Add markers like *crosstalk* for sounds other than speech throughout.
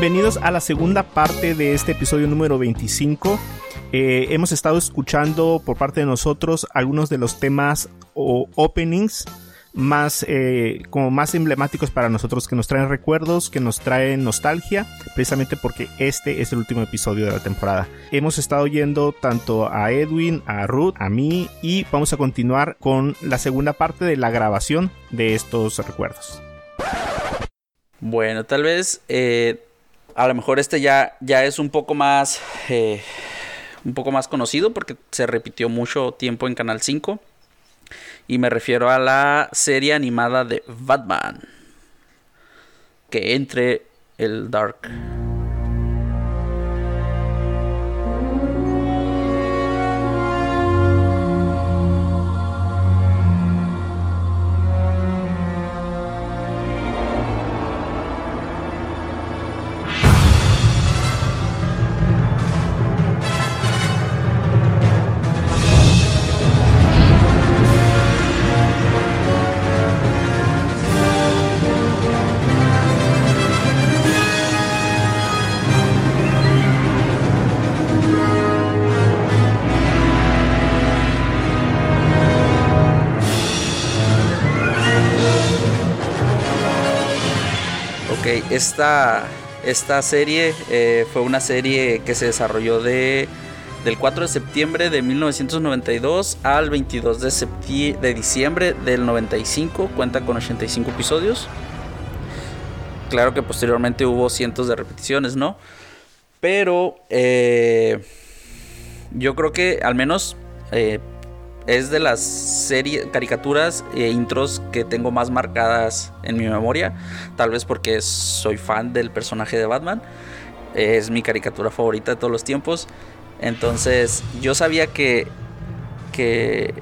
bienvenidos a la segunda parte de este episodio número 25. Eh, hemos estado escuchando por parte de nosotros algunos de los temas o openings más eh, como más emblemáticos para nosotros que nos traen recuerdos que nos traen nostalgia precisamente porque este es el último episodio de la temporada hemos estado yendo tanto a Edwin a Ruth a mí y vamos a continuar con la segunda parte de la grabación de estos recuerdos bueno tal vez eh, a lo mejor este ya ya es un poco más eh, un poco más conocido porque se repitió mucho tiempo en Canal 5 y me refiero a la serie animada de Batman. Que entre el Dark. Esta, esta serie eh, fue una serie que se desarrolló de, del 4 de septiembre de 1992 al 22 de, de diciembre del 95. Cuenta con 85 episodios. Claro que posteriormente hubo cientos de repeticiones, ¿no? Pero eh, yo creo que al menos eh, es de las series, caricaturas e intros que tengo más marcadas en mi memoria. Tal vez porque soy fan del personaje de Batman. Es mi caricatura favorita de todos los tiempos. Entonces yo sabía que, que,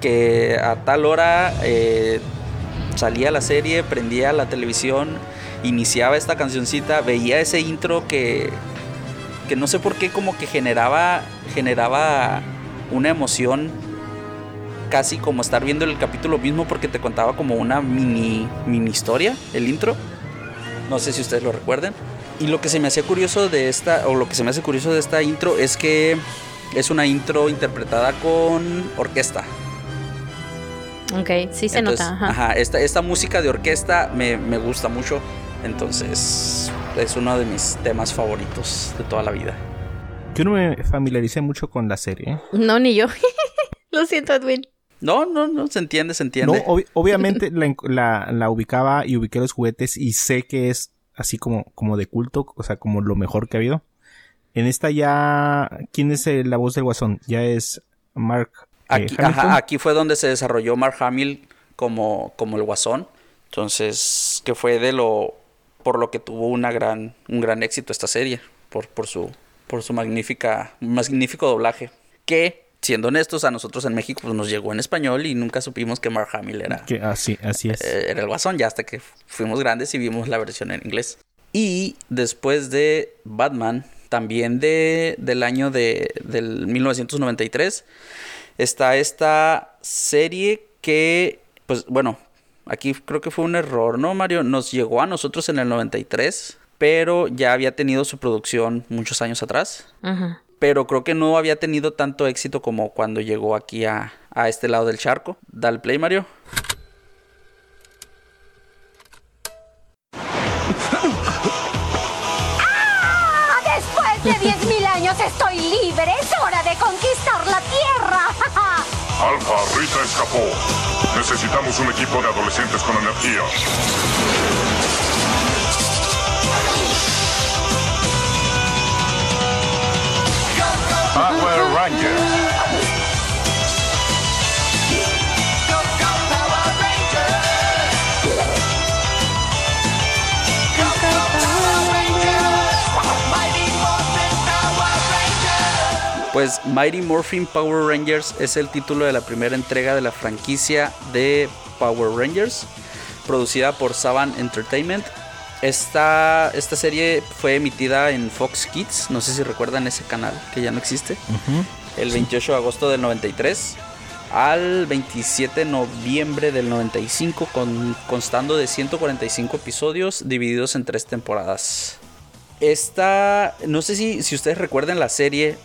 que a tal hora eh, salía la serie, prendía la televisión, iniciaba esta cancioncita, veía ese intro que, que no sé por qué como que generaba, generaba una emoción casi como estar viendo el capítulo mismo porque te contaba como una mini, mini historia, el intro. No sé si ustedes lo recuerden. Y lo que se me hacía curioso de esta, o lo que se me hace curioso de esta intro es que es una intro interpretada con orquesta. Ok, sí se nota. Ajá, esta, esta, música de orquesta me, me gusta mucho. Entonces es uno de mis temas favoritos de toda la vida. Yo no me familiaricé mucho con la serie. No, ni yo. *laughs* Lo siento, Edwin. No, no, no, se entiende, se entiende. No, obviamente *laughs* la, ubicaba y ubiqué los juguetes y sé que es así como, como de culto, o sea, como lo mejor que ha habido. En esta ya, ¿quién es la voz del guasón? Ya es Mark. Eh, aquí, ajá, aquí fue donde se desarrolló Mark Hamill como, como el guasón. Entonces, que fue de lo, por lo que tuvo una gran, un gran éxito esta serie, por, por su por su magnífica, magnífico doblaje. Que, siendo honestos, a nosotros en México pues, nos llegó en español y nunca supimos que Mark Hamill era, que así, así es. Eh, era el guasón, ya hasta que fuimos grandes y vimos la versión en inglés. Y después de Batman, también de, del año de, del 1993, está esta serie que, pues bueno, aquí creo que fue un error, ¿no, Mario? Nos llegó a nosotros en el 93 pero ya había tenido su producción muchos años atrás. Pero creo que no había tenido tanto éxito como cuando llegó aquí a, a este lado del charco. Dale play, Mario. ¡Ah! Después de 10.000 años estoy libre. Es hora de conquistar la Tierra. *laughs* Alfa, Rita escapó. Necesitamos un equipo de adolescentes con energía. Power Rangers. Pues Mighty Morphin Power Rangers es el título de la primera entrega de la franquicia de Power Rangers, producida por Saban Entertainment esta, esta serie fue emitida en Fox Kids, no sé si recuerdan ese canal que ya no existe, el 28 de agosto del 93 al 27 de noviembre del 95, con, constando de 145 episodios divididos en tres temporadas. esta, no sé si, si ustedes recuerdan la serie,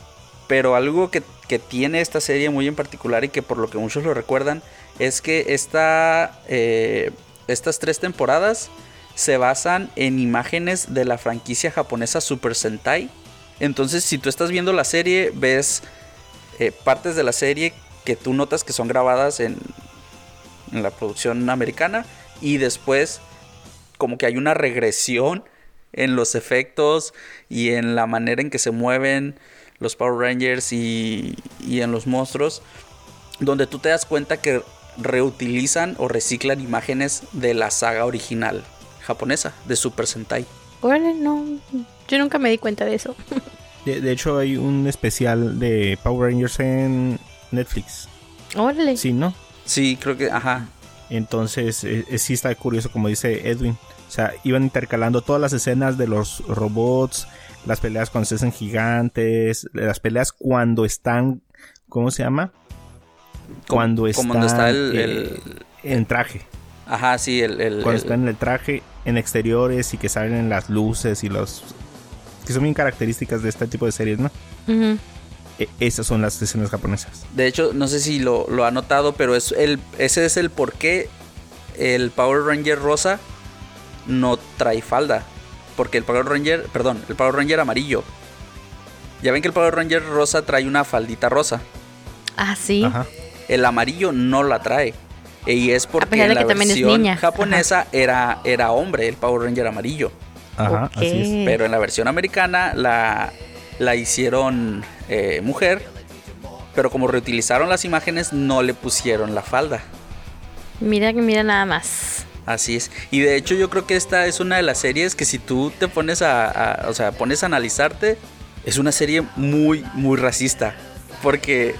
pero algo que, que, tiene esta serie muy en particular y que por lo que muchos lo recuerdan, es que esta, eh, estas tres temporadas se basan en imágenes de la franquicia japonesa Super Sentai. Entonces, si tú estás viendo la serie, ves eh, partes de la serie que tú notas que son grabadas en, la producción americana y después como que hay una regresión en los efectos y en la manera en que se mueven los Power Rangers y, y en los monstruos, donde tú te das cuenta que reutilizan o reciclan imágenes de la saga original japonesa de Super Sentai. Órale, no, yo nunca me di cuenta de eso. De, de, hecho, hay un especial de Power Rangers en Netflix. Órale. Sí, ¿no? Sí, creo que, ajá. Entonces, eh, sí está curioso, como dice Edwin. O sea, iban intercalando todas las escenas de los robots, las peleas cuando se hacen gigantes, las peleas cuando están, ¿cómo se llama? Cuando están Como está el, eh, el- en traje. Ajá, sí, el... el- Cuando el- están en el traje, en exteriores y que salen las luces y los... que son bien características de este tipo de series, ¿no? E- esas son las escenas japonesas. De hecho, no sé si lo, lo ha notado, pero es el, ese es el por qué el Power Ranger rosa no trae falda. Porque el Power Ranger, perdón, el Power Ranger amarillo. Ya ven que el Power Ranger rosa trae una faldita rosa. Ah, sí. Ajá. El amarillo no la trae. Y es porque en la que versión niña. japonesa era, era hombre el Power Ranger amarillo. Ajá, así es. Pero en la versión americana la, la hicieron eh, mujer. Pero como reutilizaron las imágenes, no le pusieron la falda. Mira, mira nada más. Así es. Y de hecho yo creo que esta es una de las series que si tú te pones a, a- o sea, pones a analizarte, es una serie muy, muy racista. Porque,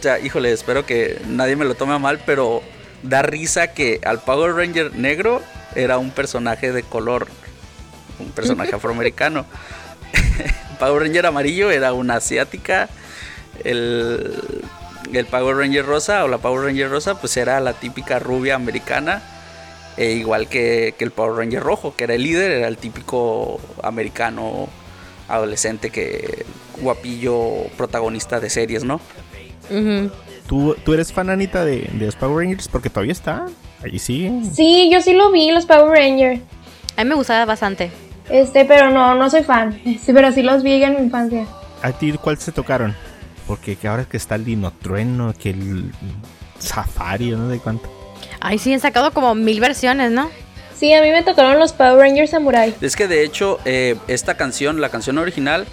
ya, híjole, espero que nadie me lo tome a mal, pero da risa que al Power Ranger negro era un personaje de color, un personaje *laughs* afroamericano. *laughs* Power Ranger amarillo era una asiática. El, el Power Ranger rosa o la Power Ranger rosa pues era la típica rubia americana. E igual que, que el Power Ranger rojo, que era el líder, era el típico americano adolescente que guapillo protagonista de series, ¿no? ¿Tú, tú eres fan, Anita, de, de los Power Rangers porque todavía está. Allí sí. Sí, yo sí lo vi, los Power Rangers. A mí me gustaba bastante. Este, pero no, no soy fan. *laughs* Sí, pero sí los vi en mi infancia. ¿A ti cuál se tocaron? Porque que ahora que está el Dinotrueno, que el Safari, no sé cuánto. Ay, sí, han sacado como mil versiones, ¿no? Sí, a mí me tocaron los Power Rangers Samurai. Es que de hecho eh, esta canción, la canción original,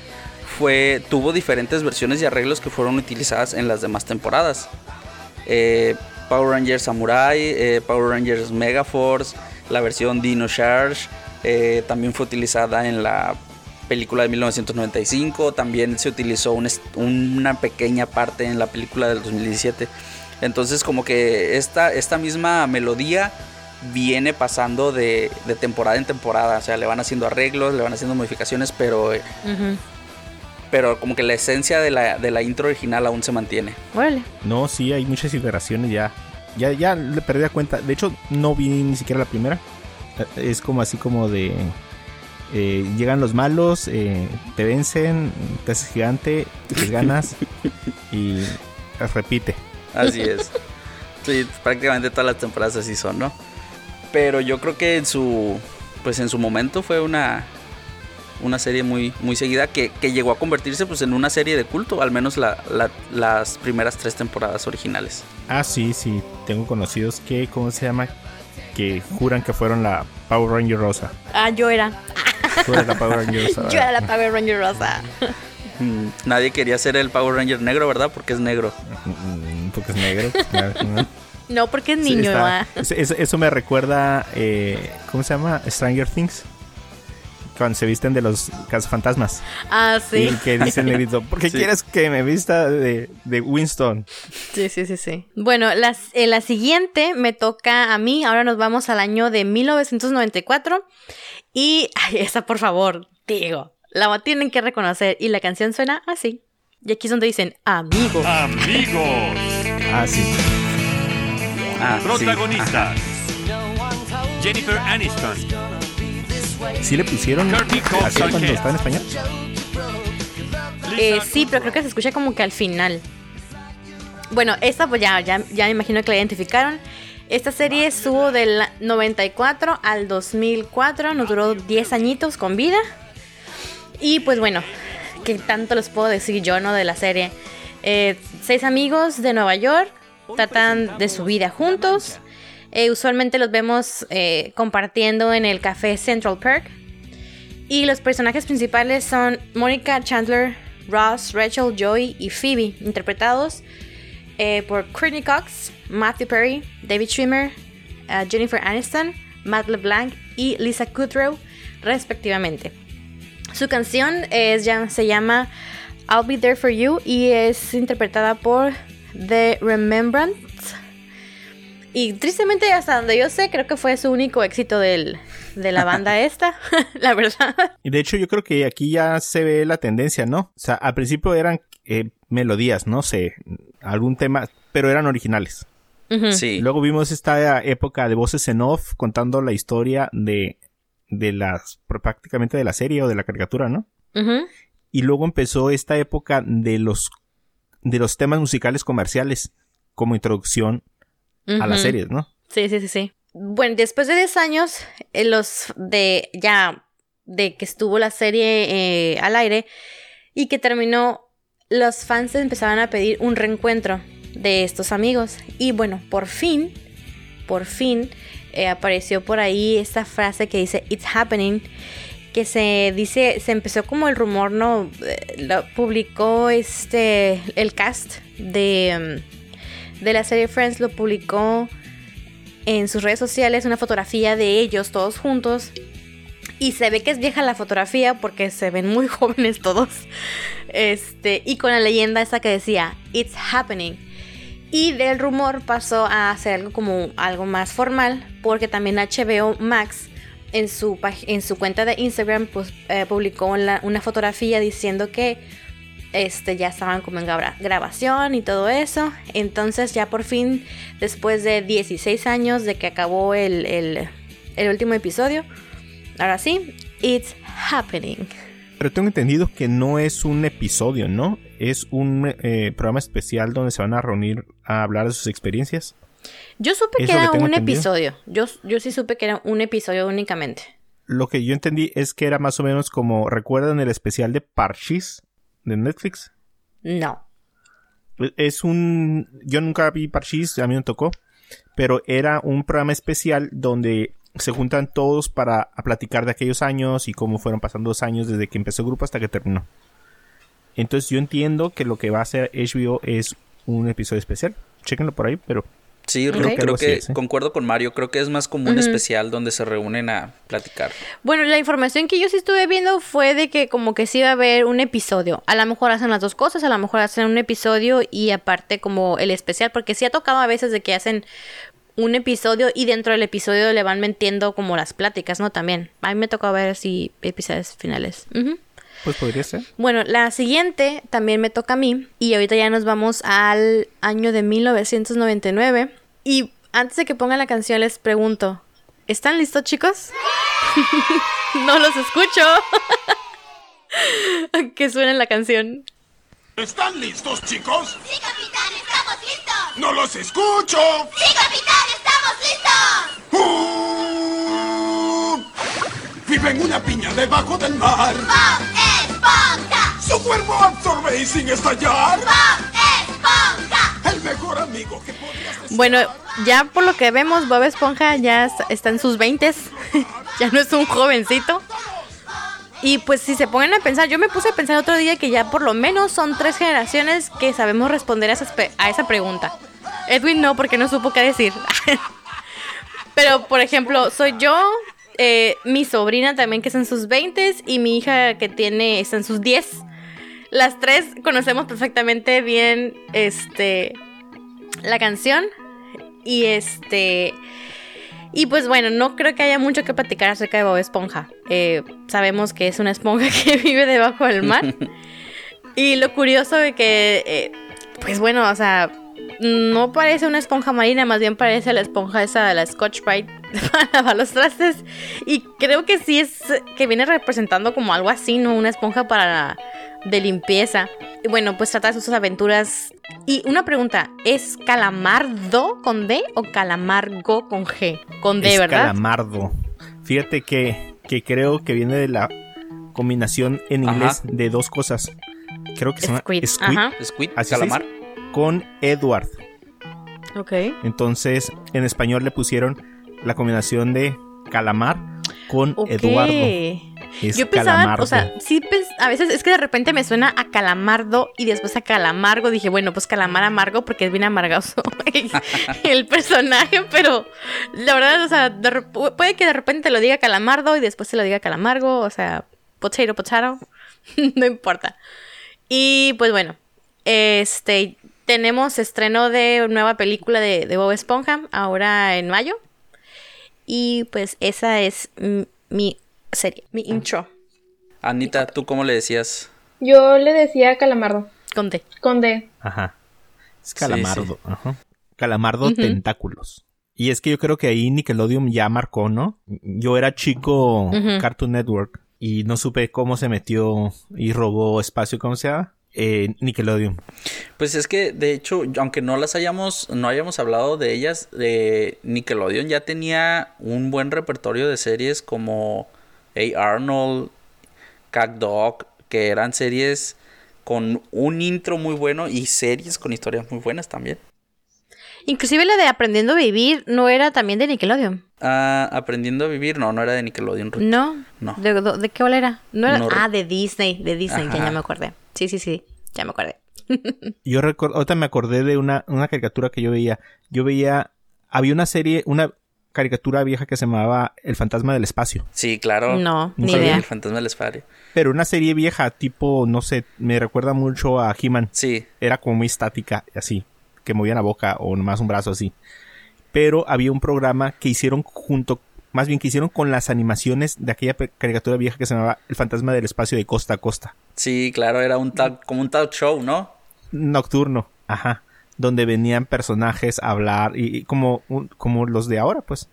fue tuvo diferentes versiones y arreglos que fueron utilizadas en las demás temporadas. Eh, Power Rangers Samurai, eh, Power Rangers Megaforce, la versión Dino Charge, eh, también fue utilizada en la película de 1995, también se utilizó un una pequeña parte en la película del 2017. Entonces como que esta, esta misma melodía viene pasando de, de temporada en temporada, o sea, le van haciendo arreglos, le van haciendo modificaciones, pero, eh, Ujú. Pero como que la esencia de la, de la intro original aún se mantiene. Órale. No, sí, hay muchas iteraciones ya. Ya, ya le perdí la cuenta. De hecho, no vi ni siquiera la primera. Eh, Es como así como de... eh, llegan los malos, eh, te vencen, te haces gigante, les ganas *laughs* y repite. Así es. Sí, prácticamente todas las temporadas así son, ¿no? Pero yo creo que en su pues en su momento fue una una serie muy muy seguida que, que llegó a convertirse pues en una serie de culto, al menos la- la- las primeras tres temporadas originales. Ah, sí, sí. Tengo conocidos que, ¿cómo se llama? Que juran que fueron la Power Ranger Rosa. Ah, yo era. Tú eres la Power Ranger *laughs* Rosa. Yo era la Power Ranger rosa. Mm, Nadie quería ser el Power Ranger negro, ¿verdad? Porque es negro. Mm, Porque es negro. claro, ¿no? Porque es Sí, niño. está- eso- eso me recuerda, eh, ¿cómo se llama? Stranger Things. Cuando se visten de los cazafantasmas. Ah, sí. Y que dice el negrito, ¿por qué Sí. quieres que me vista de, de Winston? Sí, sí, sí, sí. Bueno, las, eh, la siguiente me toca a mí. Ahora nos vamos al año de 1994. Y, ay, esa por favor, digo, la tienen que reconocer. Y la canción suena así. Y aquí es donde dicen, amigo. Amigos, Ah, sí. Ah, sí. protagonistas. Jennifer Aniston, ¿Sí le pusieron así cuando estaba en español? Eh, sí, pero creo que se escucha como que al final. Bueno, esta pues ya, ya, ya me imagino que la identificaron. Esta serie estuvo del 94 al 2004, nos duró 10 añitos con vida. Y pues bueno, ¿qué tanto les puedo decir yo, no? De la serie. Eh, seis amigos de Nueva York tratan de su vida juntos. Eh, usualmente los vemos eh, compartiendo en el café Central Park. Y los personajes principales son Monica Chandler, Ross, Rachel, Joey y Phoebe, interpretados eh, por Courtney Cox, Matthew Perry, David Schwimmer, Jennifer Aniston, Matt LeBlanc y Lisa Kudrow, respectivamente. Su canción es, se llama I'll Be There For You y es interpretada por The Remembrance. Y tristemente, hasta donde yo sé, creo que fue su único éxito del, de la banda *laughs* esta, *laughs* la verdad. Y de hecho yo creo que aquí ya se ve la tendencia, ¿no? O sea, al principio eran eh, melodías, no sé, algún tema, pero eran originales. Sí. Luego vimos esta época de voces en off contando la historia de, de las, prácticamente de la serie o de la caricatura, ¿no? Ujú. Y luego empezó esta época de los, de los temas musicales comerciales como introducción a las series, ¿no? Sí, sí, sí, sí. Bueno, después de 10 años, eh, los de ya de que estuvo la serie eh, al aire y que terminó, los fans empezaban a pedir un reencuentro de estos amigos. Y bueno, por fin, por fin, eh, apareció por ahí esta frase que dice It's happening. Que se dice, se empezó como el rumor, ¿no? Lo publicó este, el cast de, mm, de la serie Friends, lo publicó en sus redes sociales una fotografía de ellos todos juntos. Y se ve que es vieja la fotografía porque se ven muy *laughs* jóvenes todos. Este, y con la leyenda esa que decía, It's happening. Y del rumor pasó a hacer algo como algo más formal porque también HBO Max en su, en su cuenta de Instagram pues, eh, publicó una fotografía diciendo que este, ya estaban como en gra- grabación y todo eso. Entonces ya por fin, después de 16 años de que acabó el, el- el último episodio, ahora sí, it's happening. Pero tengo entendido que no es un episodio, ¿no? Es un eh, programa especial donde se van a reunir a hablar de sus experiencias. Yo supe que era un entendido. episodio. Yo, yo sí supe que era un episodio únicamente. Lo que yo entendí es que era más o menos como, ¿recuerdan el especial de Parchis de Netflix? No. Es un... Yo nunca vi Parchis, a mí me tocó, pero era un programa especial donde se juntan todos para a platicar de aquellos años y cómo fueron pasando los años desde que empezó el grupo hasta que terminó. Entonces yo entiendo que lo que va a hacer HBO es un episodio especial. Chéquenlo por ahí, pero Sí, Ok. creo, Creo que así ¿eh? concuerdo con Mario. Creo que es más como un especial donde se reúnen a platicar. Bueno, la información que yo sí estuve viendo fue de que como que sí iba a haber un episodio. A lo mejor hacen las dos cosas, a lo mejor hacen un episodio y aparte como el especial, porque sí ha tocado a veces de que hacen un episodio y dentro del episodio le van metiendo como las pláticas, ¿no? También. A mí me tocó ver así episodios finales. Pues podría ser. Bueno, la siguiente también me toca a mí y ahorita ya nos vamos al año de 1999 y antes de que pongan la canción les pregunto, ¿están listos chicos? *laughs* no los escucho. *laughs* que suene la canción. ¿Están listos, chicos? Sí, capitán, estamos listos. ¡No los escucho! Sí, capitán, estamos listos. ¡Uh! Vive en una piña debajo del mar. Bob Esponja. Su cuerpo absorbe y sin estallar. Bob Bueno, ya por lo que vemos, Bob Esponja ya es- está en sus 20 *laughs* ya no es un jovencito. Y pues si se ponen a pensar, yo me puse a pensar otro día que ya por lo menos son tres generaciones que sabemos responder a esa pregunta. Edwin no, porque no supo qué decir. *laughs* Pero, por ejemplo, soy yo, eh, mi sobrina también que está en sus 20 y mi hija que tiene, está en sus 10. Las tres conocemos perfectamente bien este, la canción. Y este... Y pues bueno, no creo que haya mucho que platicar acerca de Bob Esponja. Eh, sabemos que es una esponja *laughs* que vive debajo del mar. *laughs* y lo curioso de que, eh, pues bueno, o sea, no parece una esponja marina, más bien parece la esponja esa de la Scotch Brite *laughs* para lavar los trastes. Y creo que sí es que viene representando como algo así, ¿no? Una esponja para de limpieza. Y bueno, pues trata sus aventuras. Y una pregunta, ¿es calamardo con D o calamargo con G? Con D, es ¿verdad? Calamardo. Fíjate que, que creo que viene de la combinación en Ajá. inglés de dos cosas. Creo que se llama Squid, squid ajá. Squid, Así calamar. con Edward. Ok. Entonces, en español le pusieron la combinación de calamar con. Eduardo. Es Yo pensaba, calamardo. o sea, sí, a veces es que de repente me suena a calamardo y después a calamargo. Dije, bueno, pues calamar amargo porque es bien amargoso *laughs* *laughs* el personaje, pero la verdad, o sea, de puede que de repente lo diga calamardo y después se lo diga calamargo, o sea, potato, potato, *laughs* no importa. Y pues bueno, este, tenemos estreno de nueva película de, de Bob Esponja ahora en mayo. Y pues esa es mi serie, mi intro. Anita, ¿tú cómo le decías? Yo le decía calamardo, Con D. con D. Ajá. Es Sí, calamardo. Ajá. Calamardo tentáculos. Y es que yo creo que ahí Nickelodeon ya marcó, ¿no? Yo era chico. Cartoon Network y no supe cómo se metió y robó espacio, ¿cómo se llama? Eh, Nickelodeon. Pues es que, de hecho, aunque no las hayamos, no hayamos hablado de ellas, de Nickelodeon ya tenía un buen repertorio de series como A. Arnold, Cat Dog, que eran series con un intro muy bueno y series con historias muy buenas también. Inclusive la de Aprendiendo a Vivir no era también de Nickelodeon. Ah, Aprendiendo a vivir, no, no era de Nickelodeon. Ruth. No. No. ¿De, de, de qué hora era? No era. No. ah, de Disney. De Disney, ya, Ajá. ya me acordé. Sí, sí, sí. Ya me acordé. *laughs* Yo recuerdo, ahorita me acordé de una, una caricatura que yo veía. Yo veía, había una serie, una caricatura vieja que se llamaba El fantasma del espacio. Sí, claro. No, ni idea. El fantasma del espacio. Pero una serie vieja, tipo, no sé, me recuerda mucho a He-Man. Sí, Era como muy estática, así, que movían la boca o nomás un brazo así. Pero había un programa que hicieron junto, más bien que hicieron con las animaciones de aquella caricatura vieja que se llamaba El fantasma del espacio de costa a costa. sí, claro, era un talk, como un talk show, ¿no? Nocturno, ajá. Donde venían personajes a hablar y, y como, un- como los de ahora, pues.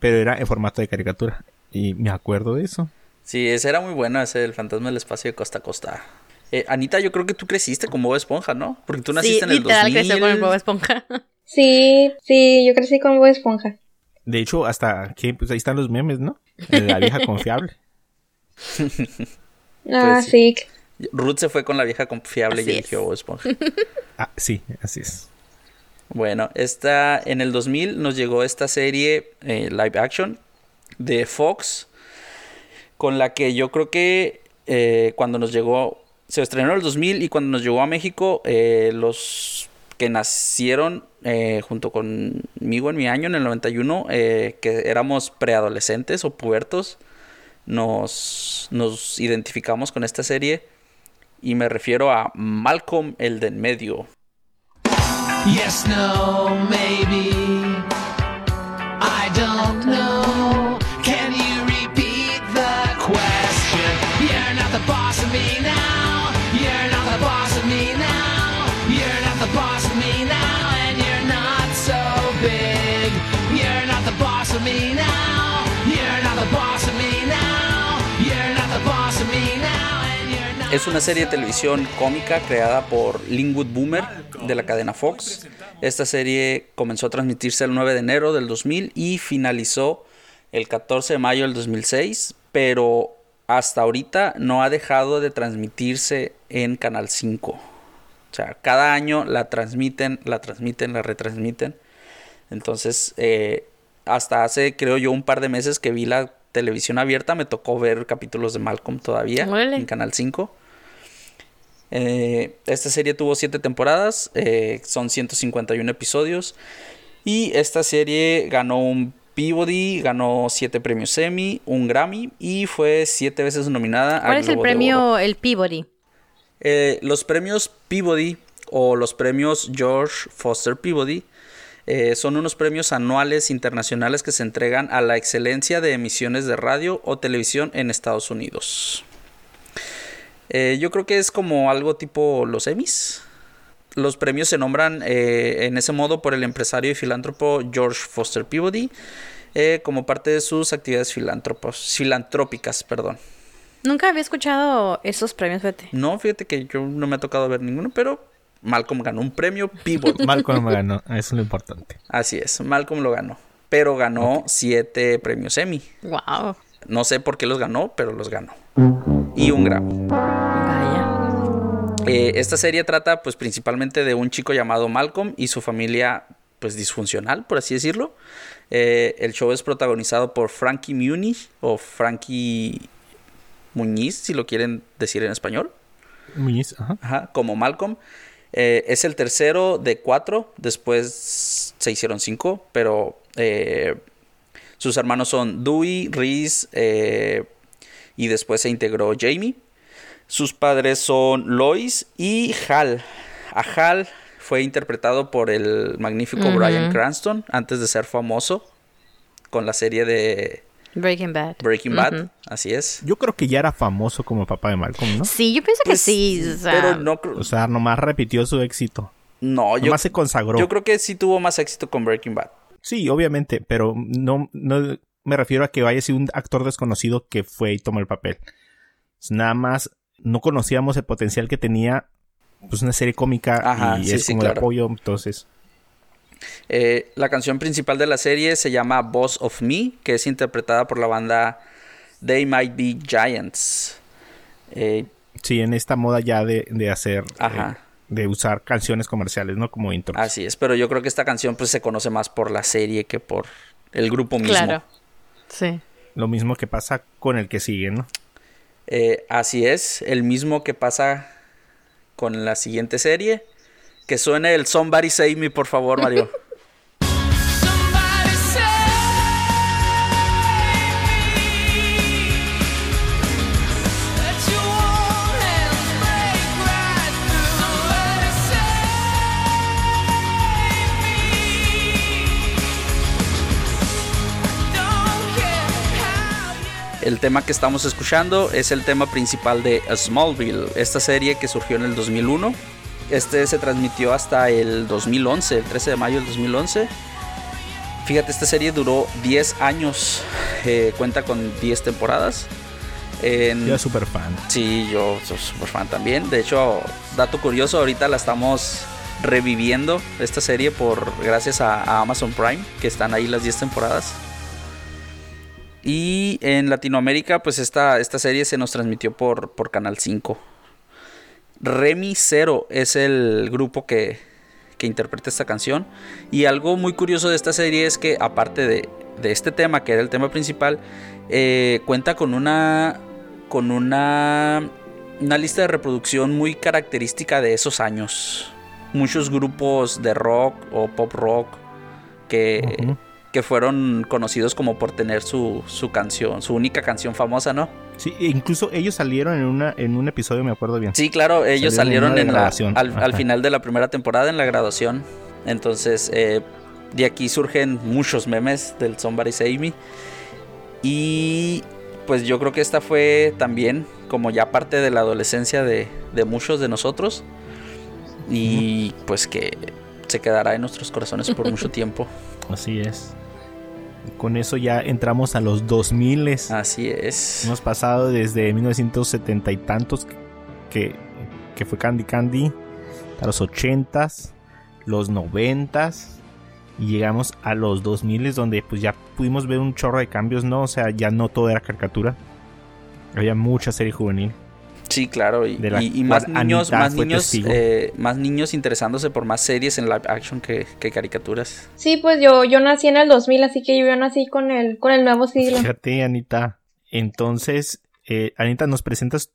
Pero era en formato de caricatura. Y me acuerdo de eso. Sí, ese era muy bueno, ese el fantasma del espacio de costa a costa. Eh, Anita, yo creo que tú creciste con Bob Esponja, ¿no? Porque tú naciste Sí, en el literal 2000. creció con el Bob Esponja. *laughs* Sí, sí, yo crecí con Bob Esponja. De hecho, hasta que, pues ahí están los memes, ¿no? De la vieja *laughs* confiable. Ah, Pues sí. Ruth se fue con la vieja confiable Así y eligió Bob Esponja. *laughs* Ah, sí, así es. bueno, esta, en el 2000 nos llegó esta serie eh, live action de Fox, con la que yo creo que eh, cuando nos llegó, se estrenó en el 2000 y cuando nos llegó a México, eh, los que nacieron eh, junto conmigo en mi año, en el 91, eh, que éramos preadolescentes o pubertos, nos, nos identificamos con esta serie y me refiero a Malcolm el de en medio. Yes, no, maybe. I don't know. Es una serie de televisión cómica creada por Linwood Boomer de la cadena Fox. Esta serie comenzó a transmitirse el 9 de enero del 2000 y finalizó el 14 de mayo del 2006, pero hasta ahorita no ha dejado de transmitirse en Canal 5. O sea, cada año la transmiten, la transmiten, la retransmiten. Entonces, eh, hasta hace, creo yo, un par de meses que vi la televisión abierta, me tocó ver capítulos de Malcolm todavía Órale. en Canal 5. Eh, esta serie tuvo 7 temporadas, eh, son 151 episodios. Y esta serie ganó un Peabody, ganó 7 premios Emmy, un Grammy y fue 7 veces nominada ¿Cuál al es el Globo Oro. premio, el Peabody? Eh, los premios Peabody o los premios George Foster Peabody eh, son unos premios anuales internacionales que se entregan a la excelencia de emisiones de radio o televisión en Estados Unidos. Eh, yo creo que es como algo tipo los Emmys. los premios se nombran eh, en ese modo por el empresario y filántropo George Foster Peabody eh, como parte de sus actividades filántropos, filantrópicas. Perdón. Nunca había escuchado esos premios, fíjate. No, fíjate que yo no me ha tocado ver ninguno, pero Malcolm ganó un premio Peabody. *laughs* Malcolm ganó, eso es lo importante. Así es, Malcolm lo ganó. Pero ganó siete premios Emmy. Wow. No sé por qué los ganó, pero los ganó. Y un Grammy. Vaya. Eh, esta serie trata pues principalmente de un chico llamado Malcolm y su familia pues disfuncional, por así decirlo. Eh, el show es protagonizado por Frankie Muniz o Frankie Muñiz, si lo quieren decir en español. Muñiz, ajá. Ajá, como Malcolm. Eh, es el tercero de cuatro, después se hicieron cinco, pero eh, sus hermanos son Dewey, Reese eh, y después se integró Jamie. Sus padres son Lois y Hal. A Hal fue interpretado por el magnífico Ujú. Bryan Cranston antes de ser famoso con la serie de Breaking Bad. Breaking Bad. Así es. Yo creo que ya era famoso como papá de Malcolm, ¿no? Sí, yo pienso Pues, que sí. o sea, pero no creo- O sea, nomás repitió su éxito. No, yo, se consagró. yo creo que sí tuvo más éxito con Breaking Bad. Sí, obviamente, pero no, no me refiero a que vaya a ser un actor desconocido que fue y tomó el papel. Nada más no conocíamos el potencial que tenía pues una serie cómica Ajá, y sí, es sí, como claro. de apoyo, entonces Eh, la canción principal de la serie se llama Boss of Me, que es interpretada por la banda They Might Be Giants. Eh, sí, en esta moda ya de, de hacer, Ajá. eh, de usar canciones comerciales, ¿no? Como intro. así es, pero yo creo que esta canción pues se conoce más por la serie que por el grupo mismo. Claro. Sí. Lo mismo que pasa con el que sigue, ¿no? Eh, así es, el mismo que pasa con la siguiente serie. Que suene el Somebody Save Me, por favor, Mario. *laughs* El tema que estamos escuchando es el tema principal de Smallville, esta serie que surgió en el 2001. Este se transmitió hasta el 2011, el 13 de mayo del 2011. Fíjate, esta serie duró 10 años, eh, cuenta con 10 temporadas. En- Yo súper fan. Sí, yo soy súper fan también. De hecho, dato curioso, ahorita la estamos reviviendo esta serie por gracias a, a Amazon Prime, que están ahí las 10 temporadas. Y en Latinoamérica, pues esta, esta serie se nos transmitió por, por Canal 5. Remy Zero es el grupo que, que interpreta esta canción. Y algo muy curioso de esta serie es que aparte de, de este tema, que era el tema principal, eh, cuenta con una con una una lista de reproducción muy característica de esos años. Muchos grupos de rock o pop rock que. Que fueron conocidos como por tener su, su canción, su única canción famosa, ¿no? Sí, e incluso ellos salieron en una en un episodio, me acuerdo bien. Sí, claro, ellos Salieron salieron en la, al, al final de la primera temporada en la graduación. Entonces, eh, de aquí surgen muchos memes del Somebody Save Me. Y pues yo creo que esta fue también como ya parte de la adolescencia de, de muchos de nosotros. Y pues que se quedará en nuestros corazones por mucho *laughs* tiempo. Así es. Con eso ya entramos a los 2000 Así es. Hemos pasado desde 1970 y tantos que, que fue Candy Candy a los 80s, los 90s y llegamos a los 2000 donde pues ya pudimos ver un chorro de cambios, ¿no? O sea, ya no todo era caricatura. Había mucha serie juvenil. Sí, claro, y, de la y- y más niños, más niños, eh, más niños interesándose por más series en live action que, que caricaturas. Sí, pues yo, yo nací en el 2000, así que yo nací con el, con el nuevo siglo. Fíjate, Anita. Entonces, eh, Anita, ¿nos presentas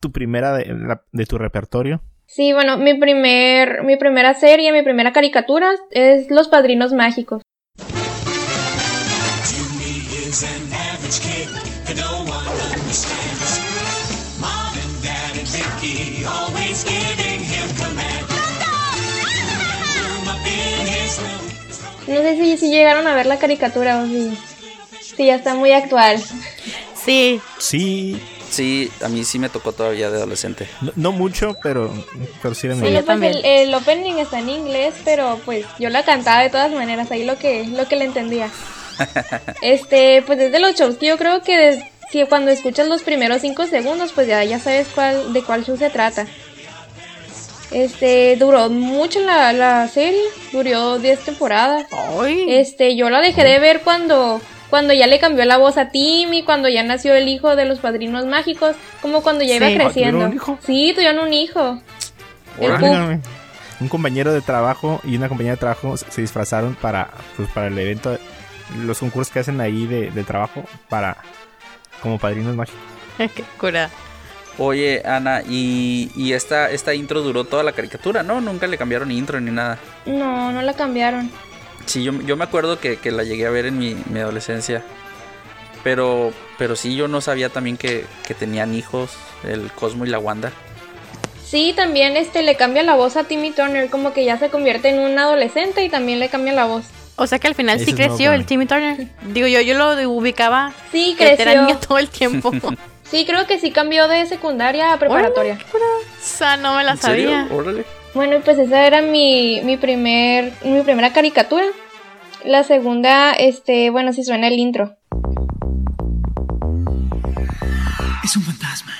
tu primera de, la- de tu repertorio? Sí, bueno, mi primer, mi primera serie, mi primera caricatura es Los Padrinos Mágicos. No sé si, si llegaron a ver la caricatura o si, si ya está muy actual. Sí, Sí, Sí, a mí sí me tocó todavía de adolescente. No, no mucho, pero, pero sí de Sí, pues también. el, el opening está en inglés, pero pues yo la cantaba de todas maneras, ahí lo que, lo que le entendía. *laughs* Este, pues desde los shows yo creo que des- si cuando escuchas los primeros cinco segundos, pues ya, ya sabes cuál, de cuál show se trata. Este, duró mucho la, la serie, duró 10 temporadas. Ay. Este, yo la dejé de ver cuando, cuando ya le cambió la voz a Timmy, cuando ya nació el hijo de los padrinos mágicos, como cuando ya Sí. iba creciendo. ¿tuvieron un hijo? Sí, tuvieron un hijo. Un compañero de trabajo y una compañera de trabajo se se disfrazaron para, pues, para el evento, los concursos que hacen ahí de, de trabajo para como padrinos mágicos. *laughs* Qué cura. Oye, Ana, y, y esta, esta intro duró toda la caricatura, ¿no? Nunca le cambiaron intro ni nada. No, no la cambiaron. Sí, yo, yo me acuerdo que, que la llegué a ver en mi, mi adolescencia. Pero, pero sí, yo no sabía también que, que tenían hijos, el Cosmo y la Wanda. Sí, también este le cambia la voz a Timmy Turner, como que ya se convierte en un adolescente y también le cambia la voz. O sea que al final sí creció el. Timmy Turner. Digo, yo, yo lo ubicaba Sí, que era creció. niño todo el tiempo. *laughs* Sí, creo que sí cambió de secundaria a preparatoria. o sea, no me la ¿En serio? sabía. Órale. Bueno, pues esa era mi, mi primer mi primera caricatura. La segunda, este, bueno, sí suena el intro. Es un fantasma.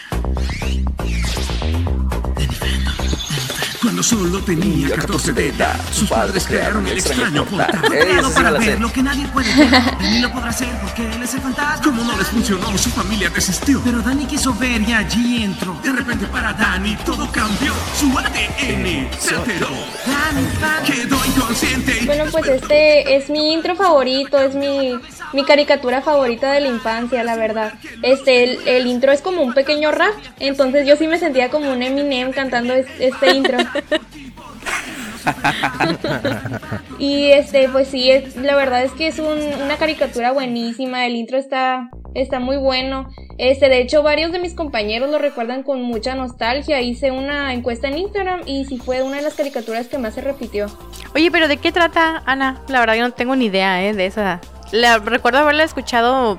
Cuando solo tenía 14 de edad, sus padres crearon el extraño portal. Creado para ver lo que nadie puede ver. Danny lo podrá hacer porque él es el fantasma. Como no les funcionó, su familia desistió. Pero Danny quiso ver y allí entró. De repente para Danny todo cambió. Su ADN se alteró. Danny Phantom quedó inconsciente. Bueno, pues este es mi intro favorito, es mi, mi caricatura favorita de la infancia, la verdad. Este, el, el intro es como un pequeño rap, entonces yo sí me sentía como un Eminem cantando es- este intro. *laughs* *laughs* y este, pues sí, es, la verdad es que es un- una caricatura buenísima, el intro está, está muy bueno. Este, de hecho, varios de mis compañeros lo recuerdan con mucha nostalgia. Hice una encuesta en Instagram y sí fue una de las caricaturas que más se repitió. Oye, pero ¿de qué trata, Ana? La verdad yo no tengo ni idea, ¿eh? De esa. La, recuerdo haberla escuchado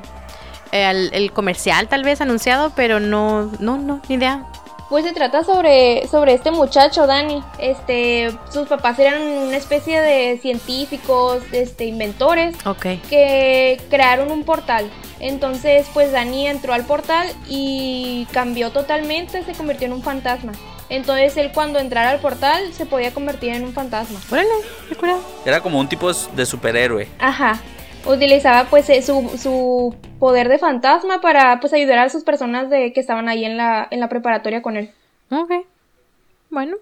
eh, al- el comercial tal vez anunciado, pero no, no, no, ni idea. Pues se trata sobre, sobre este muchacho, Dani. Este, sus papás eran una especie de científicos, este, inventores, Ok. que crearon un portal. Entonces, pues Dani entró al portal y cambió totalmente, se convirtió en un fantasma. Entonces él cuando entrara al portal se podía convertir en un fantasma. Órale, qué cura. Era como un tipo de superhéroe. Ajá. Utilizaba pues eh, su, su poder de fantasma para pues ayudar a sus personas de que estaban ahí en la, en la preparatoria con él. Ok. Bueno.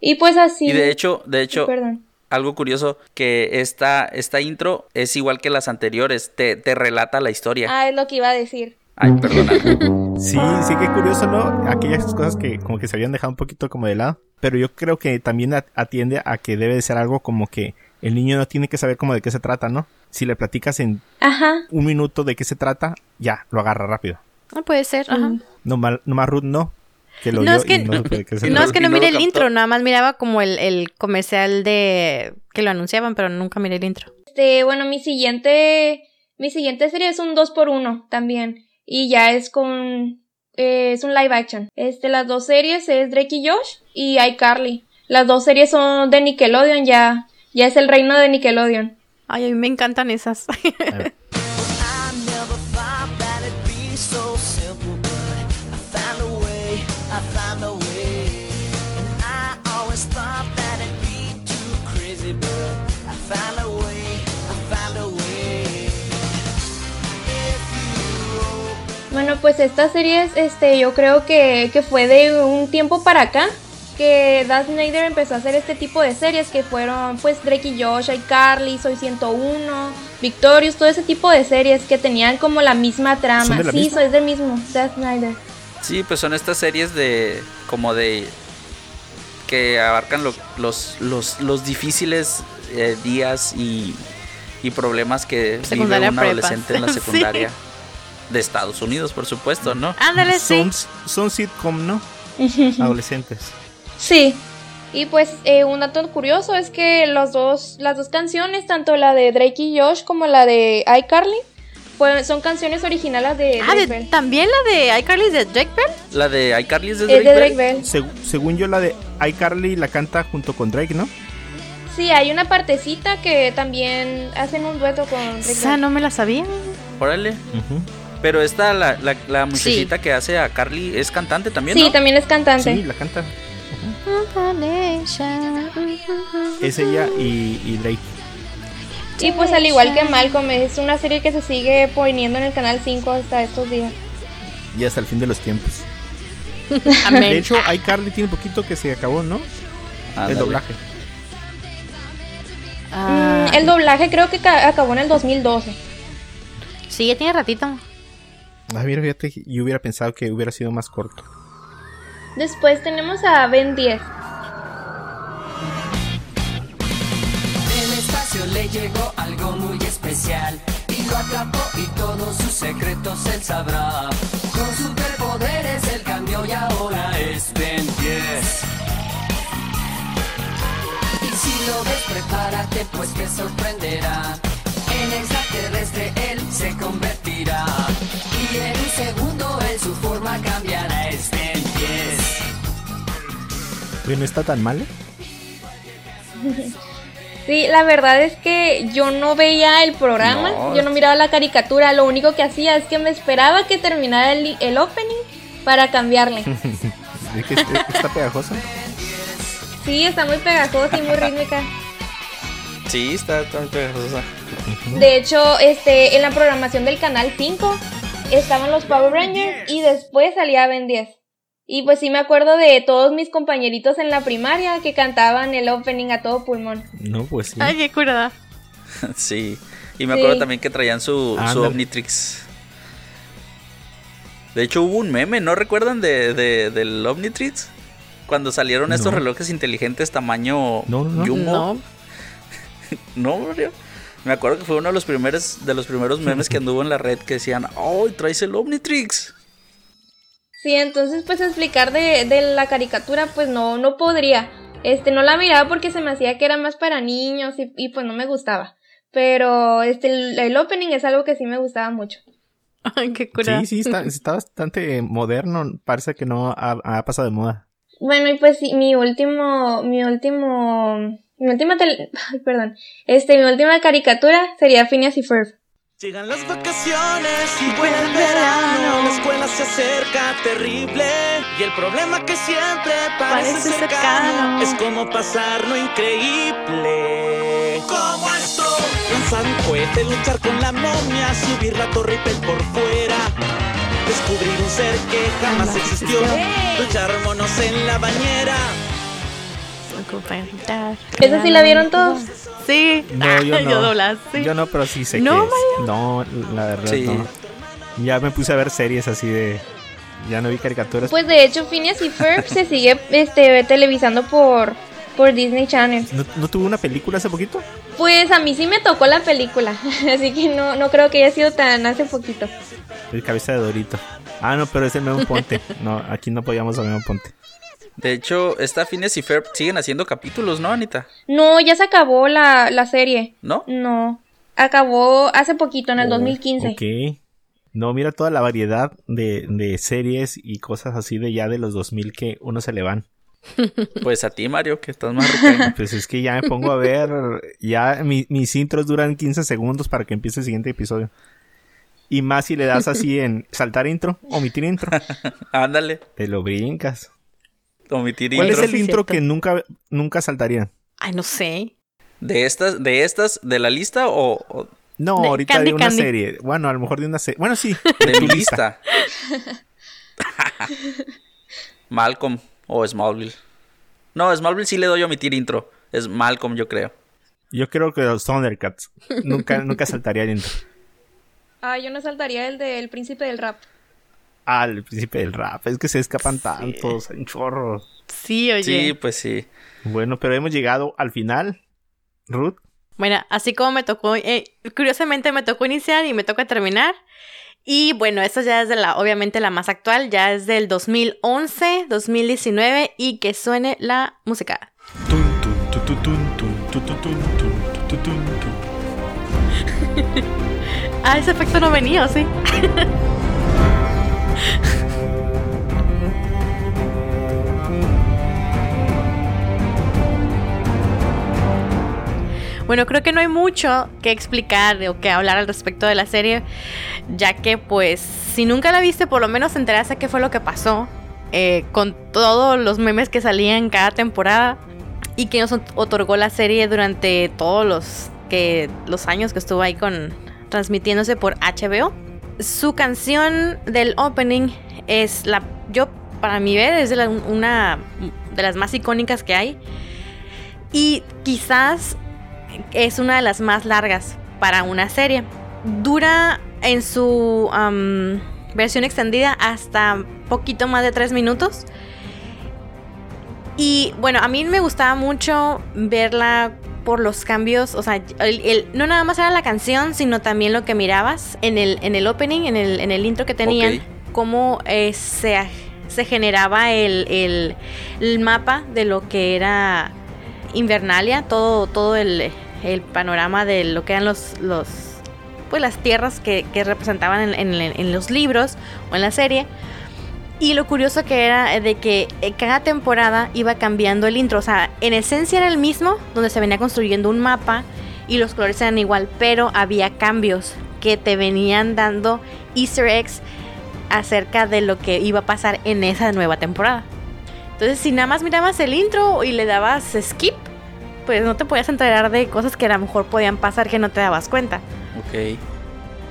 Y pues así. Y de hecho, de hecho, Perdón. algo curioso, que esta, esta intro es igual que las anteriores, te, te relata la historia. Ah, es lo que iba a decir. Ay, perdona. *laughs* Sí, sí, qué curioso, ¿no? Aquellas cosas que como que se habían dejado un poquito como de lado. Pero yo creo que también at- atiende a que debe de ser algo como que el niño no tiene que saber como de qué se trata, ¿no? Si le platicas en Ajá. un minuto de qué se trata, ya, lo agarra rápido. No puede ser, ajá. No, mal, no más Ruth, no. Que lo No, es que- no No es que no lo el captó. intro, nada más miraba como el, el comercial de que lo anunciaban, pero nunca miré el intro. Este, bueno, mi siguiente, mi siguiente serie es un 2 por 1 también. Y ya es con, eh, es un live action. Este, las dos series es Drake y Josh y iCarly. Las dos series son de Nickelodeon, ya, ya es el reino de Nickelodeon. Ay, a mí me encantan esas. *laughs* Bueno, pues esta serie, este, yo creo que, que fue de un tiempo para acá que Dan Snyder empezó a hacer este tipo de series que fueron pues Drake y Josh, iCarly, Soy 101, Victorious, todo ese tipo de series que tenían como la misma trama. ¿Son de la sí, misma? soy del mismo, Dan Snyder. Sí, pues son estas series de como de que abarcan lo- los, los, los difíciles eh, días y, y problemas que Secundaria, vive un prepa. adolescente en la *laughs* Sí. secundaria de Estados Unidos, por supuesto, ¿no? Ándale, sí. Son, son sitcom, ¿no? *laughs* Adolescentes. Sí. Y pues eh, un dato curioso es que los dos, las dos canciones, tanto la de Drake y Josh como la de iCarly, Fue- son canciones originales de Ah, Drake de- Bell. también la de iCarly es de Drake Bell. La de iCarly es de Es Drake, de Drake Bell. Bell. Seg- según yo, la de iCarly la canta junto con Drake, ¿no? Sí, hay una partecita que también hacen un dueto con Drake Esa Bell. no me la sabía. Órale. Ujú. Pero esta, la, la, la muchachita que hace a Carly, es cantante también, Sí, ¿no? también es cantante. Sí, la canta. Es ella y, y Drake. Y pues al igual que Malcolm, es una serie que se sigue poniendo en el canal 5 hasta estos días. Y hasta el fin de los tiempos. *laughs* Amén. De hecho, iCarly tiene poquito que se acabó, ¿no? El doblaje. Ah, Mm, el doblaje creo que ca- acabó en el 2012. Sí, ya tiene ratito. Ah, mira, fíjate, yo hubiera pensado que hubiera sido más corto. Después tenemos a Ben 10. Del espacio le llegó algo muy especial y lo atrapó y todos sus secretos él sabrá. Con superpoderes él cambió y ahora es Ben 10. Y si lo ves, prepárate pues te sorprenderá. En extraterrestre él se convertirá y en un segundo él su forma cambiará. Oye, no está tan mal. Sí, la verdad es que yo no veía el programa, No. yo no miraba la caricatura, lo único que hacía es que me esperaba que terminara el, el opening para cambiarle. *laughs* Es que es- está pegajosa. Sí, está muy pegajosa y muy rítmica. Sí, está, está pegajosa. De hecho, este, en la programación del canal 5 estaban los Power Rangers y después salía Ben 10. Y pues sí me acuerdo de todos mis compañeritos en la primaria que cantaban el opening a todo pulmón. No, pues sí. Ay, qué curada. *laughs* Sí. Y me acuerdo Sí. también que traían su. Omnitrix. De hecho, hubo un meme, ¿no recuerdan de, de- del Omnitrix? Cuando salieron estos relojes inteligentes tamaño No, no, no. Jumbo. No. *laughs* No, Mario. Me acuerdo que fue uno de los primeros, de los primeros memes que anduvo en la red que decían, ¡Oh, traes el Omnitrix! Sí, entonces pues explicar de, de la caricatura pues no, no podría. Este, no la miraba porque se me hacía que era más para niños y, y, pues no me gustaba. Pero este, el, el opening es algo que sí me gustaba mucho. *laughs* Ay, qué curada. Sí, sí, está, *laughs* está bastante moderno. Parece que no ha, ha pasado de moda. Bueno, y pues sí, mi último, mi último, mi última tele, *laughs* ay, perdón, este, mi última caricatura sería Phineas y Ferb. Llegan las vacaciones y vuelve el verano, la escuela se acerca terrible y el problema que siempre parece, Parece cercano, cercano. es como pasar lo increíble. Como esto, lanzar un cohete, luchar con la momia, subir la torre Eiffel por fuera, descubrir un ser que jamás existió. luchar monos en la bañera. ¿Esa sí la vieron todos? Sí. No, yo *laughs* no. yo no, pero sí sé No, que es. No, la verdad Sí. no. Ya me puse a ver series así de... Ya no vi caricaturas. Pues de hecho Phineas y Ferb se *laughs* sigue, este, televisando por, por Disney Channel. ¿No, no tuvo una película hace poquito? Pues a mí sí me tocó la película, *laughs* así que no, no creo que haya sido tan hace poquito. El cabeza de Dorito. Ah, no, pero es el Memo Ponte. No, aquí no podíamos a Memo Ponte. De hecho, esta Phineas y Ferb siguen haciendo capítulos, ¿no, Anita? No, ya se acabó la, la serie. ¿No? No, acabó hace poquito, en el Oh, 2015. Ok. No, mira toda la variedad de, de series y cosas así de ya de los 2000 que uno se le van. *laughs* Pues a ti, Mario, que estás más ruca. *laughs* Pues es que ya me pongo a ver, ya mi- mis intros duran 15 segundos para que empiece el siguiente episodio. Y más si le das así en saltar intro, omitir intro, *laughs* Ándale, te lo brincas. Omitir ¿Cuál intro. es el Sí, intro cierto. que nunca, nunca saltaría? Ay, no sé. ¿De estas, de estas, de la lista o, o No, De ahorita Candy de una Candy. serie. Bueno, a lo mejor de una serie. Bueno, sí. *laughs* de mi lista? *laughs* Malcolm o Smallville. No, Smallville sí le doy a omitir intro. Es Malcolm, yo creo. Yo creo que los Thundercats. Nunca, nunca saltaría el intro. Ah, yo no saltaría el del príncipe del rap. Al príncipe del rap. Es que se escapan tantos, hay un chorro. Sí, oye. Sí, pues sí. Bueno, pero hemos llegado al final. Ruth. Bueno, así como me tocó, eh, curiosamente me tocó iniciar y me toca terminar. Y bueno, esto ya es de la, obviamente la más actual, ya es del 2011, 2019 y que suene la música. Ah, ese efecto no venía, ¿o sí? *laughs* Bueno, creo que no hay mucho que explicar o que hablar al respecto de la serie, ya que pues si nunca la viste, por lo menos te enteraste qué fue lo que pasó eh, con todos los memes que salían cada temporada y que nos ot- otorgó la serie durante todos los, que, los años que estuvo ahí con, transmitiéndose por HBO. Su canción del opening es la, yo para mi ver es una de las más icónicas que hay y quizás es una de las más largas para una serie. Dura en su am, versión extendida hasta poquito más de 3 minutos. Y bueno, a mí me gustaba mucho verla por los cambios, o sea, el- el- no nada más era la canción, sino también lo que mirabas en el, en el opening, en el, en el intro que tenían, cómo eh, se, se generaba el, el- el mapa de lo que era Invernalia, todo, todo el, el panorama de lo que eran los, los pues las tierras que, que representaban en, en- en los libros o en la serie. Y lo curioso que era de que eh, cada temporada iba cambiando el intro. O sea, en esencia era el mismo, donde se venía construyendo un mapa y los colores eran igual, pero había cambios que te venían dando easter eggs acerca de lo que iba a pasar en esa nueva temporada. Entonces, si nada más mirabas el intro y le dabas skip, pues no te podías enterar de cosas que a lo mejor podían pasar que no te dabas cuenta. Ok.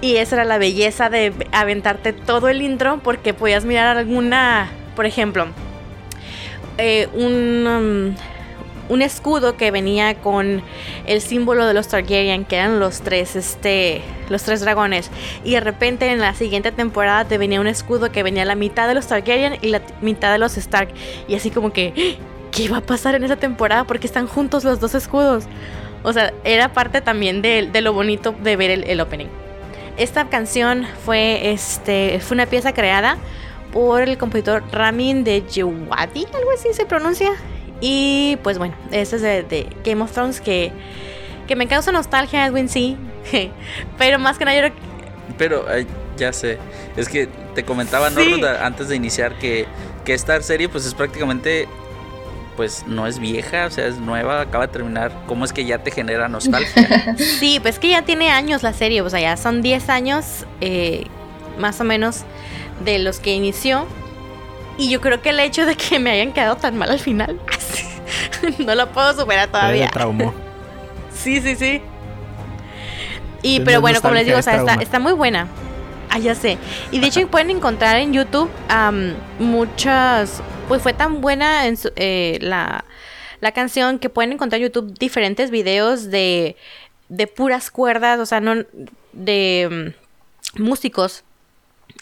Y esa era la belleza de aventarte todo el intro porque podías mirar alguna, por ejemplo, eh, un, um, un escudo que venía con el símbolo de los Targaryen, que eran los tres, este, los tres dragones. Y de repente en la siguiente temporada te venía un escudo que venía la mitad de los Targaryen y la mitad de los Stark. Y así como que, ¿qué va a pasar en esa temporada? Porque están juntos los dos escudos. O sea, era parte también de, lo bonito de ver el opening. Esta canción fue, este, fue una pieza creada por el compositor Ramin de Djawadi, algo así se pronuncia. Y pues bueno, es de, de Game of Thrones que, que me causa nostalgia, Edwin, sí. *laughs* Pero más que nada yo creo Pero ya sé. Es que te comentaba Sí. Antes de iniciar que, que esta serie pues es prácticamente pues no es vieja, o sea, es nueva, acaba de terminar. ¿Cómo es que ya te genera nostalgia? *laughs* Sí, pues que ya tiene años la serie, o sea, ya son 10 años eh, más o menos de los que inició. Y yo creo que el hecho de que me hayan quedado tan mal al final, *laughs* no lo puedo superar todavía. *laughs* Sí, sí, sí. Y pero no bueno, como les digo, o sea, está, está muy buena. Ah, ya sé. Y de hecho pueden encontrar en YouTube muchas... Pues fue tan buena en su- eh, la, la canción que pueden encontrar en YouTube diferentes videos de, de puras cuerdas, o sea, no de mm, músicos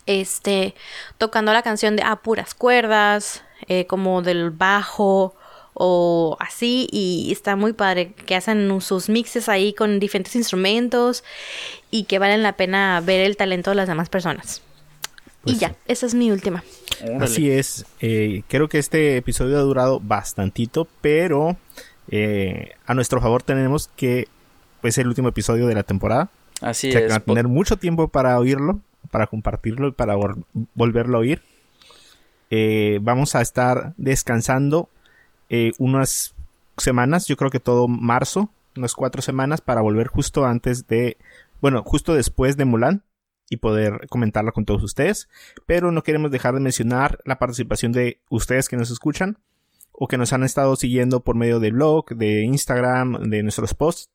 este tocando la canción de a puras cuerdas eh, como del bajo o así y está muy padre que hacen sus mixes ahí con diferentes instrumentos y que valen la pena ver el talento de las demás personas y ya esa es mi última Así es. eh, creo que este episodio ha durado bastantito, pero eh, a nuestro favor tenemos que pues el último episodio de la temporada. Así O sea, que es. van a tener mucho tiempo para oírlo, para compartirlo y para vol- volverlo a oír. Eh, vamos a estar descansando eh, unas semanas, yo creo que todo marzo, unas cuatro semanas para volver justo antes de, bueno, justo después de Mulan y poder comentarla con todos ustedes. Pero no queremos dejar de mencionar la participación de ustedes que nos escuchan o que nos han estado siguiendo por medio del blog, de Instagram, de nuestros posts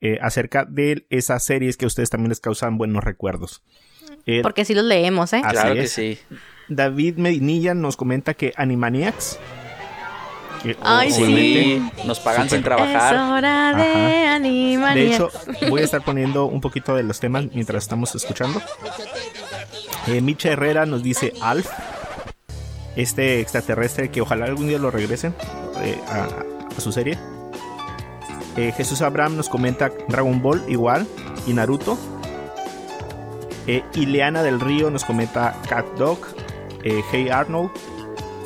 eh, acerca de esas series que a ustedes también les causan buenos recuerdos. Eh, porque sí los leemos eh Así Claro que es. sí. David Medinilla nos comenta que Animaniacs. Que Ay, sí. obviamente, Sí, nos pagan sin Súper. es trabajar. hora de hecho, voy a estar poniendo un poquito de los temas mientras estamos escuchando. Eh, Micha Herrera nos dice Alf, este extraterrestre que ojalá algún día lo regresen eh, a, a su serie. Eh, Jesús Abraham nos comenta Dragon Ball igual y Naruto. Eh, Ileana del Río nos comenta Cat Dog, eh, Hey Arnold.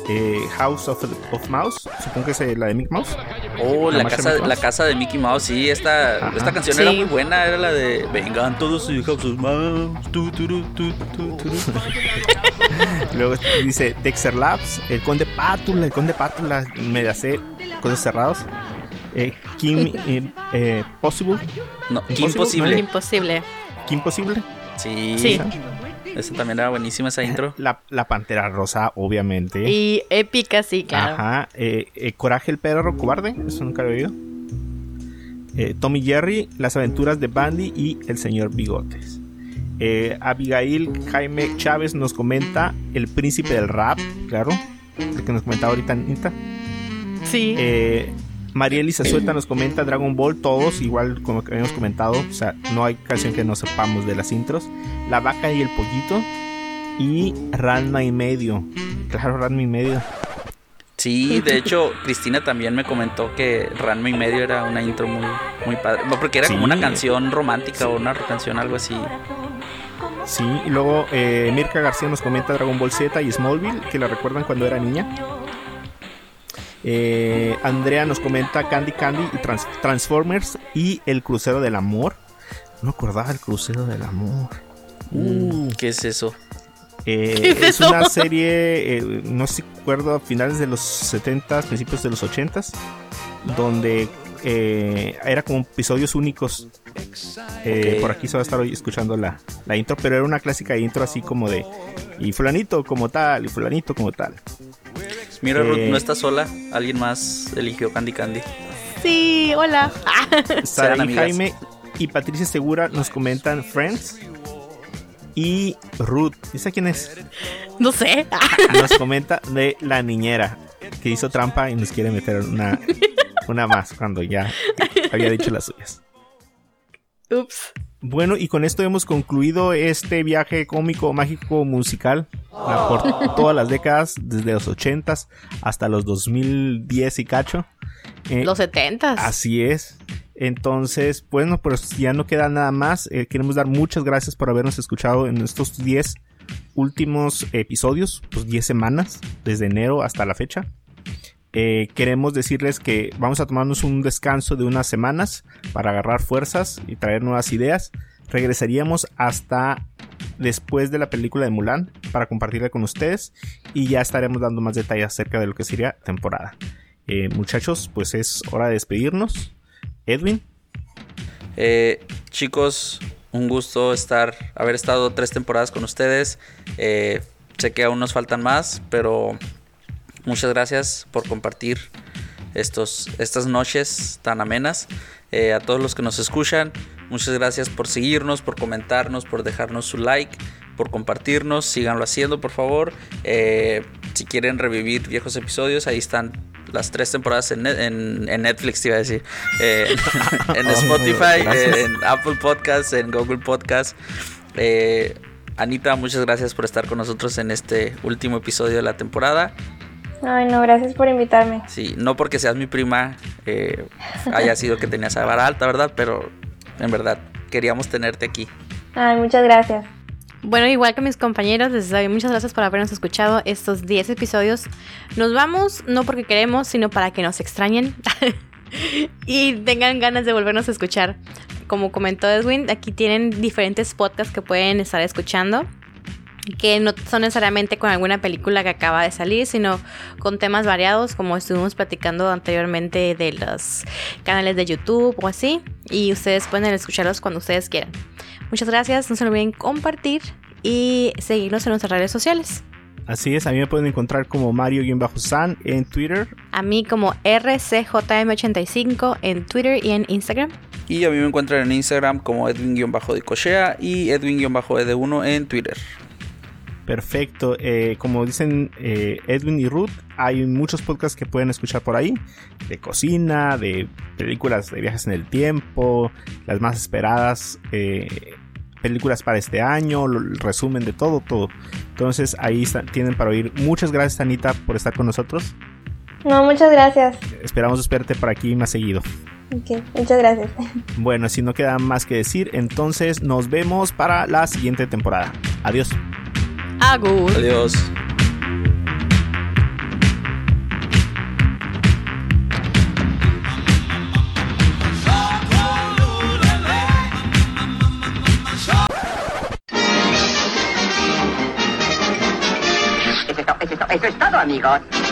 eh, House of, of Mouse, supongo que es eh, la de Mickey Mouse. Oh, la, de casa, Mickey la casa de Mickey Mouse, sí, esta, Ajá. esta canción Sí. era muy buena, era la de Vengan todos y of Mouse. tu. *laughs* Luego dice Dexter Labs, el Conde Pátula, el Conde Pátula, me la sé, cosas cerrados. Eh, Kim eh, eh, Possible, No, qué Impossible, imposible. Imposible. Kim Possible, Sí, Sí. Esa también era buenísima esa intro. *laughs* la, la Pantera Rosa, obviamente. Y épica, sí, claro. Ajá, eh, eh, Coraje el perro cobarde, eso nunca lo he oído. Eh, Tommy Jerry, Las aventuras de Bandy y El señor Bigotes. Eh, Abigail Jaime Chávez nos comenta El príncipe del rap, claro, el que nos comentaba ahorita Anita. Sí. María Elisa Suelta nos comenta Dragon Ball, todos, igual como que habíamos comentado, o sea, no hay canción que no sepamos de las intros. La vaca y el pollito y Ranma y medio. Claro, Ranma y medio. Sí, de hecho, Cristina también me comentó que Ranma y medio era una intro muy, muy padre. No, porque era como una canción romántica o una canción algo así. Sí, y luego eh, Mirka García nos comenta Dragon Ball Z y Smallville, que la recuerdan cuando era niña. Eh, Andrea nos comenta Candy Candy y Trans- Transformers y El Crucero del Amor. No acordaba el Crucero del Amor. Uh, ¿Qué es eso? eh, ¿Qué es es eso? una serie, eh, no sé si recuerdo, a finales de los 70s, principios de los 80s, donde era como episodios únicos. Eh, Ok. Por aquí se va a estar hoy escuchando la, la intro, pero era una clásica intro así como de y fulanito como tal, y fulanito como tal. Mira, Ruth, no está sola. Alguien más eligió Candy Candy. Sí, hola. *laughs* Saraí amigas. Jaime y Patricia Segura nos comentan Friends. Y Ruth, ¿esa quién es? no sé. *laughs* Nos comenta de la niñera que hizo trampa y nos quiere meter una, una más cuando ya había dicho las suyas. Ups. Bueno, y con esto hemos concluido este viaje cómico, mágico, musical ah, por todas las décadas, desde los 80s hasta los 2010 y cacho. Eh, Los setentas. Así es. Entonces, bueno, pues ya no queda nada más. Eh, queremos dar muchas gracias por habernos escuchado en estos 10 últimos episodios, pues 10 semanas, desde enero hasta la fecha. Eh, queremos decirles que vamos a tomarnos un descanso de unas semanas para agarrar fuerzas y traer nuevas ideas. Regresaríamos hasta después de la película de Mulan para compartirla con ustedes y ya estaremos dando más detalles acerca de lo que sería temporada. Eh, muchachos, pues es hora de despedirnos. Edwin, Eh, chicos, un gusto estar, haber estado tres temporadas con ustedes. Eh, sé que aún nos faltan más, pero muchas gracias por compartir estos, estas noches tan amenas. Eh, a todos los que nos escuchan, muchas gracias por seguirnos, por comentarnos, por dejarnos su like, por compartirnos. Síganlo haciendo, por favor. Eh, si quieren revivir viejos episodios, ahí están las tres temporadas en, en- en Netflix, te iba a decir. Eh, en *laughs* Spotify, Gracias. eh, en Apple Podcasts, en Google Podcasts. Anita, muchas gracias por estar con nosotros en este último episodio de la temporada. Ay, no, gracias por invitarme. Sí, no porque seas mi prima eh, haya sido que tenías a vara alta, ¿verdad? Pero en verdad queríamos tenerte aquí. Ay, muchas gracias. Bueno, igual que mis compañeros, les doy muchas gracias por habernos escuchado estos 10 episodios. Nos vamos no porque queremos, sino para que nos extrañen *laughs* y tengan ganas de volvernos a escuchar. Como comentó Edwin, aquí tienen diferentes podcasts que pueden estar escuchando. Que no son necesariamente con alguna película que acaba de salir, sino con temas variados, como estuvimos platicando anteriormente de los canales de YouTube o así. Y ustedes pueden escucharlos cuando ustedes quieran. Muchas gracias, no se olviden compartir y seguirnos en nuestras redes sociales. así es, a mí me pueden encontrar como Mario-San en Twitter. A mí como RCJM85 en Twitter y en Instagram. Y a mí me encuentran en Instagram como Edwin-Dicochea y Edwin-Ed1 en Twitter. Perfecto, eh, como dicen eh, Edwin y Ruth, hay muchos podcasts que pueden escuchar por ahí, de cocina, de películas de viajes en el tiempo, las más esperadas, eh, películas para este año, el resumen de todo, todo. Entonces ahí tienen para oír. Muchas gracias Anita por estar con nosotros. No, muchas gracias. Esperamos verte por aquí más seguido. Ok, muchas gracias. *laughs* Bueno, si no queda más que decir, entonces nos vemos para la siguiente temporada. Adiós. Agus. Adiós. Eso es todo, amigos.